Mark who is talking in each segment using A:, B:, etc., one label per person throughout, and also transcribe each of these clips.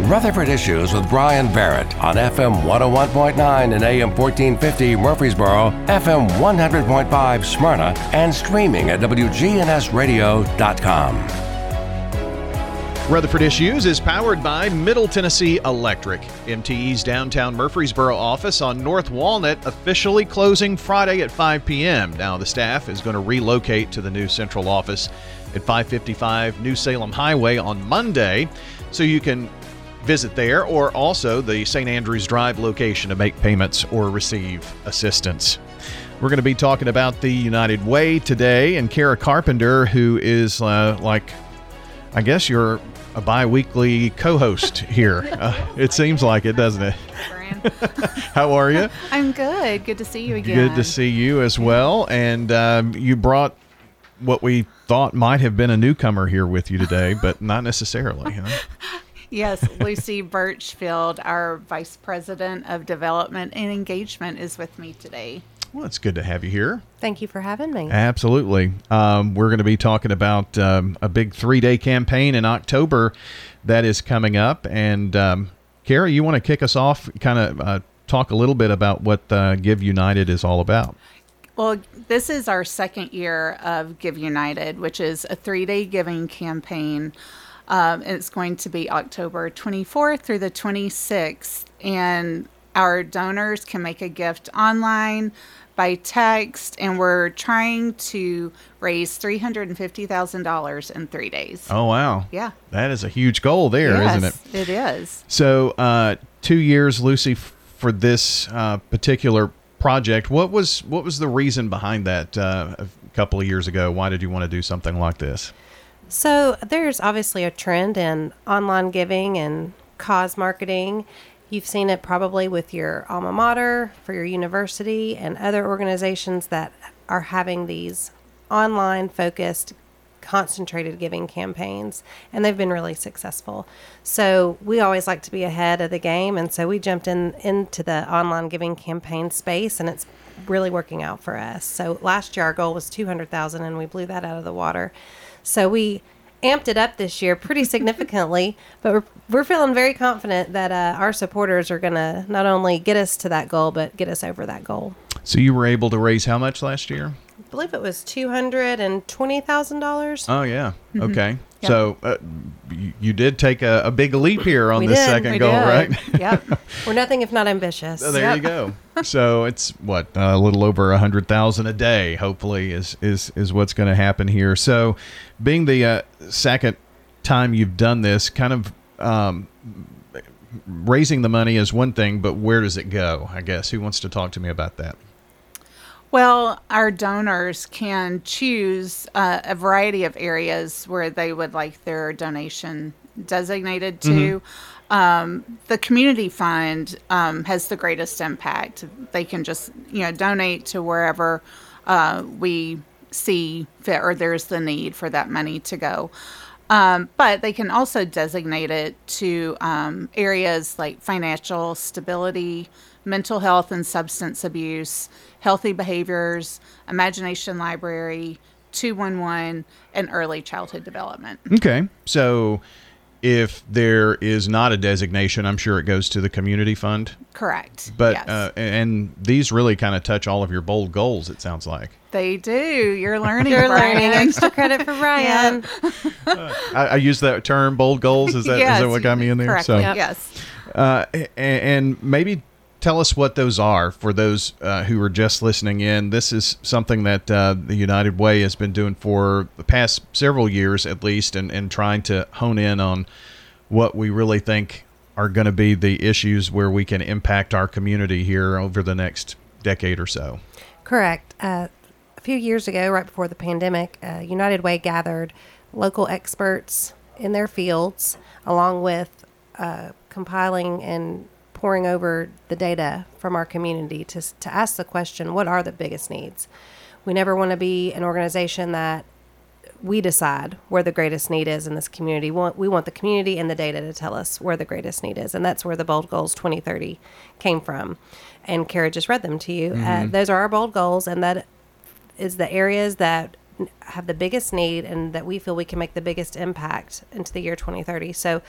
A: Rutherford Issues with Bryan Barrett on FM 101.9 and AM 1450 Murfreesboro, FM 100.5 Smyrna, and streaming at WGNSradio.com.
B: Rutherford Issues is powered by Middle Tennessee Electric. MTE's downtown Murfreesboro office on North Walnut officially closing Friday at 5 p.m. Now, the staff is going to relocate to the new central office at 555 New Salem Highway on Monday, so you can visit there or also the St. Andrews Drive location to make payments or receive assistance. We're going to be talking about the United Way today, and Kara Carpenter, who is uh, like I guess you're a bi-weekly co-host here. Uh, it seems like it, doesn't it? How are you?
C: I'm good. Good to see you again.
B: Good to see you as well. And um, you brought what we thought might have been a newcomer here with you today, but not necessarily. Huh?
C: Yes, Lucie Burchfield, our Vice President of Development and Engagement, is with me today.
B: Well, it's good to have you here.
D: Thank you for having me.
B: Absolutely. Um, we're going to be talking about um, a big three day campaign in October that is coming up. And, um, Kara, you want to kick us off, kind of uh, talk a little bit about what uh, Give United is all about?
C: Well, this is our second year of Give United, which is a three day giving campaign. Um, it's going to be October 24th through the 26th. And our donors can make a gift online by text, and we're trying to raise three hundred and fifty thousand dollars in three days.
B: Oh wow!
C: Yeah,
B: that is a huge goal there,
C: yes,
B: not it?
C: It is.
B: So, uh, two years, Lucie, f- for this uh, particular project. What was what was the reason behind that? Uh, a couple of years ago, why did you want to do something like this?
D: So, there's obviously a trend in online giving and cause marketing. You've seen it probably with your alma mater, for your university, and other organizations that are having these online focused, concentrated giving campaigns, and they've been really successful. So we always like to be ahead of the game, and so we jumped in into the online giving campaign space, and it's really working out for us. So last year our goal was 200,000, and we blew that out of the water. So we amped it up this year pretty significantly, but we're, we're feeling very confident that uh, our supporters are going to not only get us to that goal, but get us over that goal.
B: So you were able to raise how much last year?
D: I believe it was two hundred and twenty thousand dollars.
B: Oh yeah. Mm-hmm. Okay. Yep. So uh, you, you, did take a, a, big leap here on
D: we
B: this
D: did.
B: second
D: we
B: goal,
D: did.
B: right?
D: yep. We're nothing if not ambitious.
B: there
D: yep.
B: you go. so it's what a little over a hundred thousand a day. Hopefully, is is is what's going to happen here. So, being the uh, second time you've done this, kind of um, raising the money is one thing, but where does it go? I guess who wants to talk to me about that?
C: Well, our donors can choose uh, a variety of areas where they would like their donation designated to. Mm-hmm. Um, the community fund um, has the greatest impact. They can just, you know, donate to wherever uh, we see fit or there's the need for that money to go. Um, but they can also designate it to um, areas like financial stability, mental health and substance abuse, healthy behaviors, imagination library, 211, and early childhood development.
B: Okay. So if there is not a designation, I'm sure it goes to the community fund.
C: Correct.
B: But
C: yes.
B: uh, and these really kind of touch all of your bold goals. It sounds like
C: they do. You're learning.
D: You're
C: Bryan.
D: learning. Extra credit for Ryan.
B: uh, I, I, use that term, bold goals. Is that
C: yes,
B: is that what got me in there?
C: Correctly. So yep. yes.
B: Uh, and, and maybe tell us what those are for those uh, who are just listening in. This is something that uh, the United Way has been doing for the past several years, at least, and, and trying to hone in on what we really think are going to be the issues where we can impact our community here over the next decade or so.
D: Correct. Uh, a few years ago, right before the pandemic, uh, United Way gathered local experts in their fields, along with uh, compiling and poring over the data from our community to, to ask the question what are the biggest needs? We never want to be an organization that we decide where the greatest need is in this community. We want, we want the community and the data to tell us where the greatest need is. And that's where the Bold Goals 2030 came from. And Kara just read them to you. Uh, mm-hmm. Uh, those are our bold goals, and that is the areas that have the biggest need and that we feel we can make the biggest impact into the year 2030. So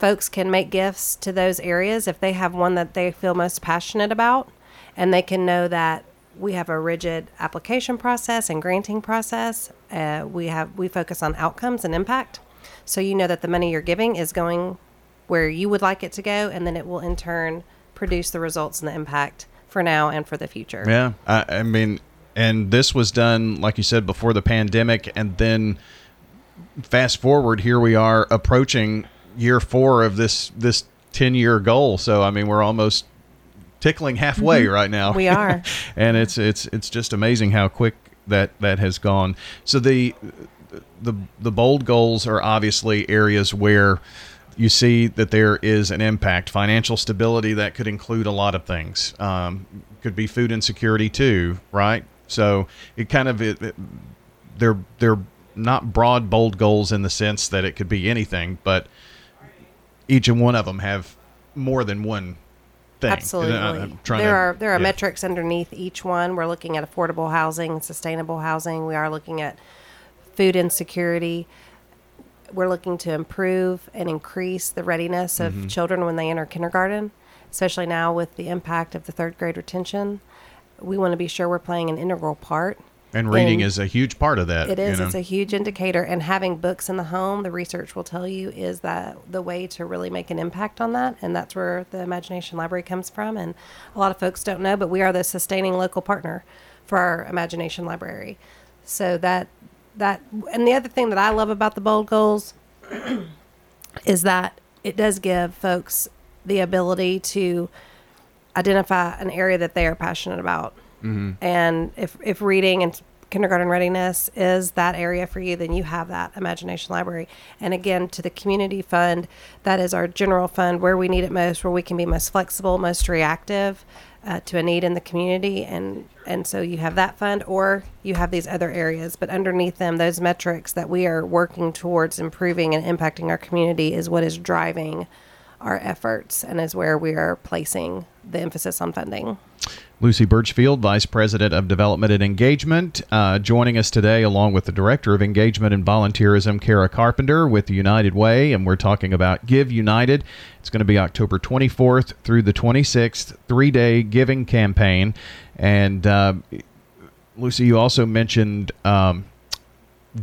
D: folks can make gifts to those areas if they have one that they feel most passionate about, and they can know that we have a rigid application process and granting process. Uh, we have we focus on outcomes and impact, so you know that the money you're giving is going where you would like it to go, and then it will in turn produce the results and the impact for now and for the future.
B: Yeah, I, I mean, and this was done like you said before the pandemic, and then fast forward, here we are approaching year four of this this ten year goal. So I mean, we're almost tickling halfway
D: Mm-hmm.
B: right now.
D: We are.
B: and it's it's it's just amazing how quick that that has gone. So the the the bold goals are obviously areas where you see that there is an impact. Financial stability that could include a lot of things. Um, could be food insecurity too, right? So it kind of it, it, they're they're not broad bold goals in the sense that it could be anything, but each and one of them have more than one thing.
D: Absolutely.
B: I- I'm trying
D: there
B: to-
D: are there are
B: yeah.
D: metrics underneath each one. We're looking at affordable housing, sustainable housing. We are looking at food insecurity. We're looking to improve and increase the readiness of
B: Mm-hmm.
D: children when they enter kindergarten, especially now with the impact of the third grade retention. We want to be sure we're playing an integral part.
B: And reading
D: in-
B: is a huge part of that.
D: It is.
B: You know?
D: It's a huge indicator. And having books in the home, the research will tell you, is that the way to really make an impact on that. And that's where the Imagination Library comes from. And a lot of folks don't know, but we are the sustaining local partner for our Imagination Library. So that that and the other thing that I love about the bold goals is that it does give folks the ability to identify an area that they are passionate about. And if, if reading and kindergarten readiness is that area for you, then you have that imagination library. And again, to the community fund, that is our general fund where we need it most, where we can be most flexible, most reactive uh, to a need in the community. And, and so you have that fund or you have these other areas. But underneath them, those metrics that we are working towards improving and impacting our community is what is driving our efforts and is where we are placing the emphasis on funding.
B: Lucie Burchfield, Vice President of Development and Engagement, uh, joining us today, along with the Director of Engagement and Volunteerism, Kara Carpenter, with the United Way, and we're talking about Give United. It's going to be October 24th through the 26th, three day giving campaign. And uh, Lucie, you also mentioned um,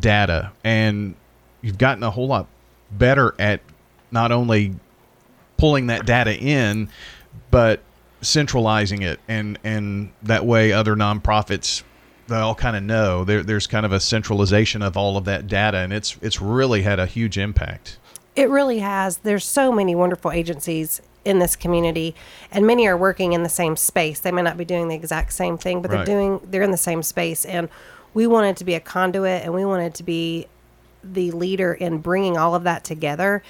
B: data, and you've gotten a whole lot better at not only pulling that data in, but centralizing it, and and that way other nonprofits they all kind of know there, there's kind of a centralization of all of that data, and it's it's really had a huge impact.
D: It really has. There's so many wonderful agencies in this community, and many are working in the same space. They may not be doing the exact same thing, but
B: Right.
D: they're doing they're in the same space. And we wanted to be a conduit, and we wanted to be the leader in bringing all of that together.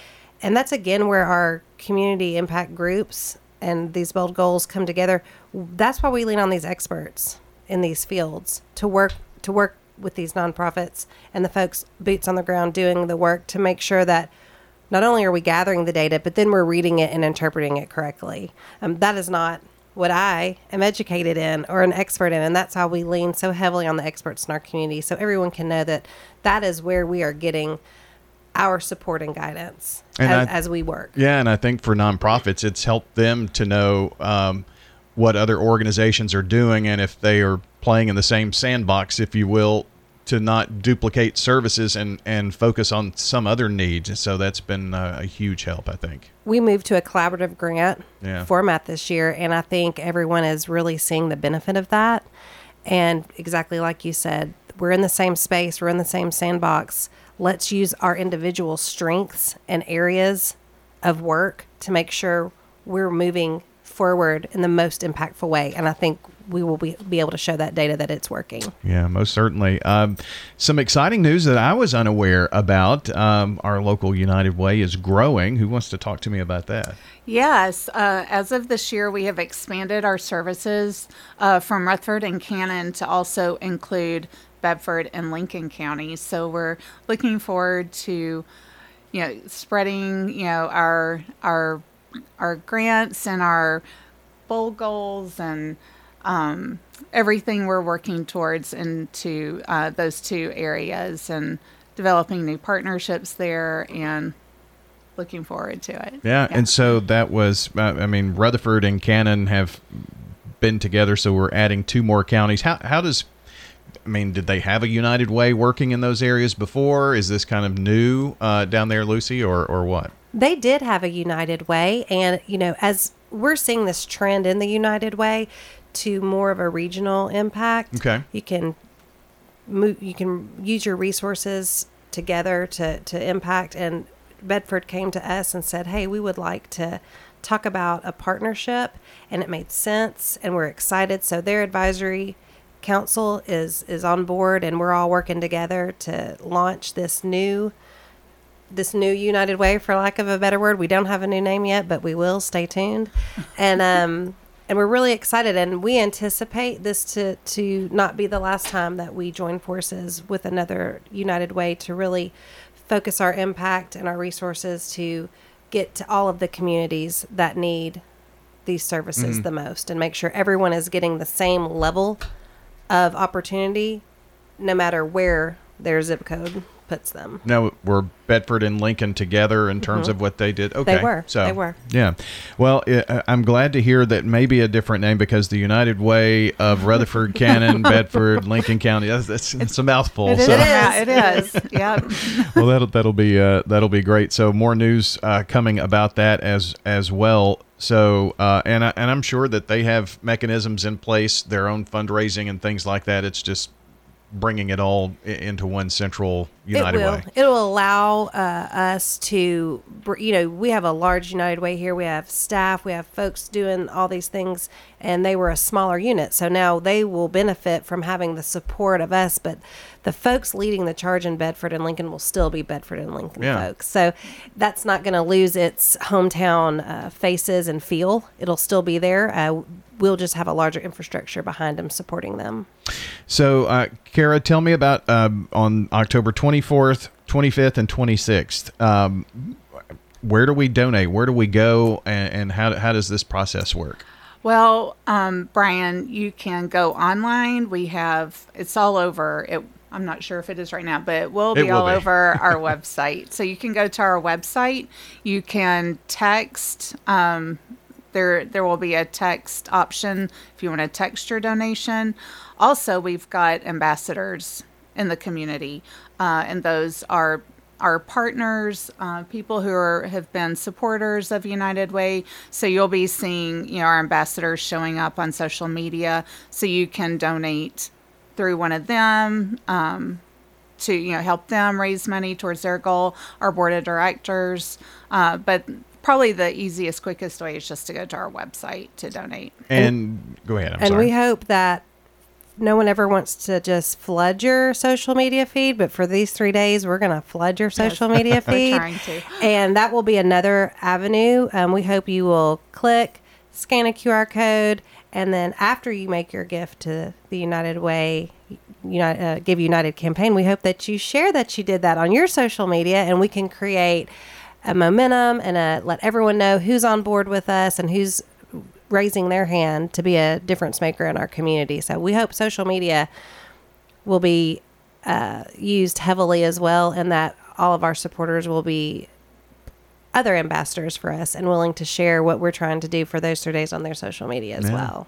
D: And that's again where our community impact groups and these bold goals come together. That's why we lean on these experts in these fields to work to work with these nonprofits and the folks boots on the ground doing the work to make sure that not only are we gathering the data, but then we're reading it and interpreting it correctly. Um, that is not what I am educated in or an expert in, and that's how we lean so heavily on the experts in our community, so everyone can know that that is where we are getting our support and guidance
B: And
D: as,
B: I-
D: as we work.
B: Yeah, and I think for nonprofits, it's helped them to know um, what other organizations are doing, and if they are playing in the same sandbox, if you will, to not duplicate services and and focus on some other needs. So that's been uh, a huge help, I think.
D: we moved to a collaborative grant
B: Yeah.
D: format this year and i think everyone is really seeing the benefit of that and exactly like you said we're in the same space we're in the same sandbox let's use our individual strengths and areas of work to make sure we're moving forward in the most impactful way and i think we will be, be able to show that data that it's working
B: Yeah, most certainly. Um, some exciting news that I was unaware about. Um, our local United Way is growing. Who wants to talk to me about that?
C: Yes, uh, as of this year, we have expanded our services uh, from Rutherford and Cannon to also include Bedford and Lincoln counties. So we're looking forward to, you know, spreading, you know, our our our grants and our bold goals and um, everything we're working towards into uh, those two areas and developing new partnerships there and looking forward to it.
B: Yeah, and so that was, uh, I mean, Rutherford and Cannon have been together, so we're adding two more counties. How how does I mean, did they have a United Way working in those areas before? Is this kind of new uh, down there, Lucie, or or what?
D: They did have a United Way, and you know, as we're seeing this trend in the United Way to more of a regional impact.
B: Okay.
D: You can move. You can use your resources together to to impact. And Bedford came to us and said, "Hey, we would like to." talk about a partnership and it made sense and we're excited so their advisory council is is on board and we're all working together to launch this new this new United Way, for lack of a better word. We don't have a new name yet, but we will. Stay tuned, and um, and we're really excited, and we anticipate this to to not be the last time that we join forces with another United Way to really focus our impact and our resources to get to all of the communities that need these services the most, and make sure everyone is getting the same level of opportunity, no matter where their zip code puts them.
B: No, were Bedford and Lincoln together in terms of what they did? Okay,
D: were.
B: So
D: They were.
B: Yeah. Well, I- I'm glad to hear that maybe a different name because the United Way of Rutherford, Cannon, Bedford, Lincoln County. That's, that's it's a mouthful.
C: It is.
B: so-
C: It is. Yeah.
B: well, that'll that'll be uh, that'll be great. So more news uh, coming about that as as well. So uh, and I, and I'm sure that they have mechanisms in place, their own fundraising and things like that. It's just bringing it all into one central United
D: it will.
B: Way.
D: It will allow uh, us to, you know, we have a large United Way here. We have staff, we have folks doing all these things, and they were a smaller unit. So now they will benefit from having the support of us. But the folks leading the charge in Bedford and Lincoln will still be Bedford and Lincoln
B: Yeah.
D: folks. So that's not going to lose its hometown uh, faces and feel. It'll still be there. Uh, we'll just have a larger infrastructure behind them supporting them.
B: So, uh, Kara, tell me about um, on October 24th, 25th, and 26th. Um, where do we donate? Where do we go? And, and how, how does this process work?
C: Well, um, Bryan, you can go online. We have it's all over. It, I'm not sure if it is right now, but it will
B: It
C: be
B: will
C: all
B: be.
C: over our website. So you can go to our website. You can text. Um, there, there will be a text option if you want to text your donation. Also, we've got ambassadors in the community, uh, and those are our partners, uh, people who are have been supporters of United Way. So you'll be seeing, you know, our ambassadors showing up on social media, so you can donate through one of them um, to you know help them raise money towards their goal. Our board of directors, uh, but probably the easiest, quickest way is just to go to our website to donate.
B: And go ahead. I'm
D: and
B: sorry.
D: we hope that no one ever wants to just flood your social media feed, but for these three days, we're going to flood your social media feed.
C: trying to.
D: And that will be another avenue. Um, we hope you will click, scan a QR code, and then after you make your gift to the United Way, United, uh, Give United campaign, we hope that you share that you did that on your social media and we can create a momentum and a, let everyone know who's on board with us and who's raising their hand to be a difference maker in our community. So we hope social media will be uh, used heavily as well, and that all of our supporters will be other ambassadors for us and willing to share what we're trying to do for those three days on their social media as
B: Yeah.
D: well.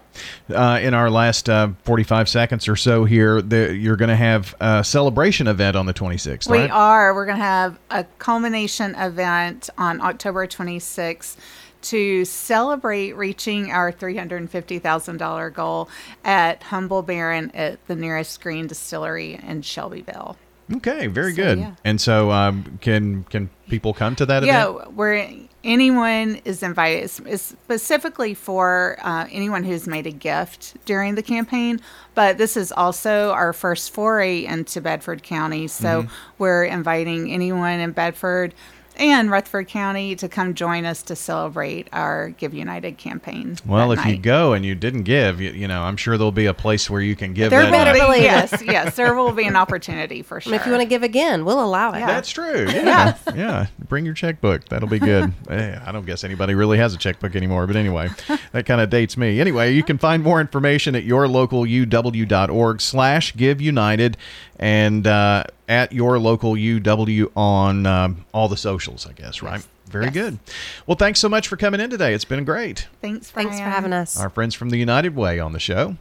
B: uh, in our last uh, 45 seconds or so here, the, you're going to have a celebration event on the 26th,
C: We
B: right?
C: are. We're going to have a culmination event on October 26th to celebrate reaching our $350,000 goal at Humble Baron at the Nearest Green distillery in Shelbyville.
B: Okay, very
C: So,
B: good.
C: yeah.
B: And so, um, can can people come to that event?
C: Yeah, where anyone is invited. It's, it's specifically for uh, anyone who's made a gift during the campaign. But this is also our first foray into Bedford County, so
B: Mm-hmm.
C: we're inviting anyone in Bedford and Rutherford County to come join us to celebrate our Give United campaign.
B: Well,
C: that
B: if you go and you didn't give, you, you know, I'm sure there'll be a place where you can give.
C: there
B: that
C: will
B: night.
C: be yes, yes, there will be an opportunity for sure.
D: If you want to give again, we'll allow it.
C: Yeah.
B: That's true. Yeah. yeah. Bring your checkbook. That'll be good. Eh, I don't guess anybody really has a checkbook anymore, but anyway, that kind of dates me. Anyway, you can find more information at yourlocaluw.org slash give united and uh, at your local UW on um, all the socials, I guess, right? Very
C: Yes.
B: good. Well, thanks so much for coming in today. It's been great.
C: Thanks,
D: Thanks for having us.
B: Our friends from the United Way on the show.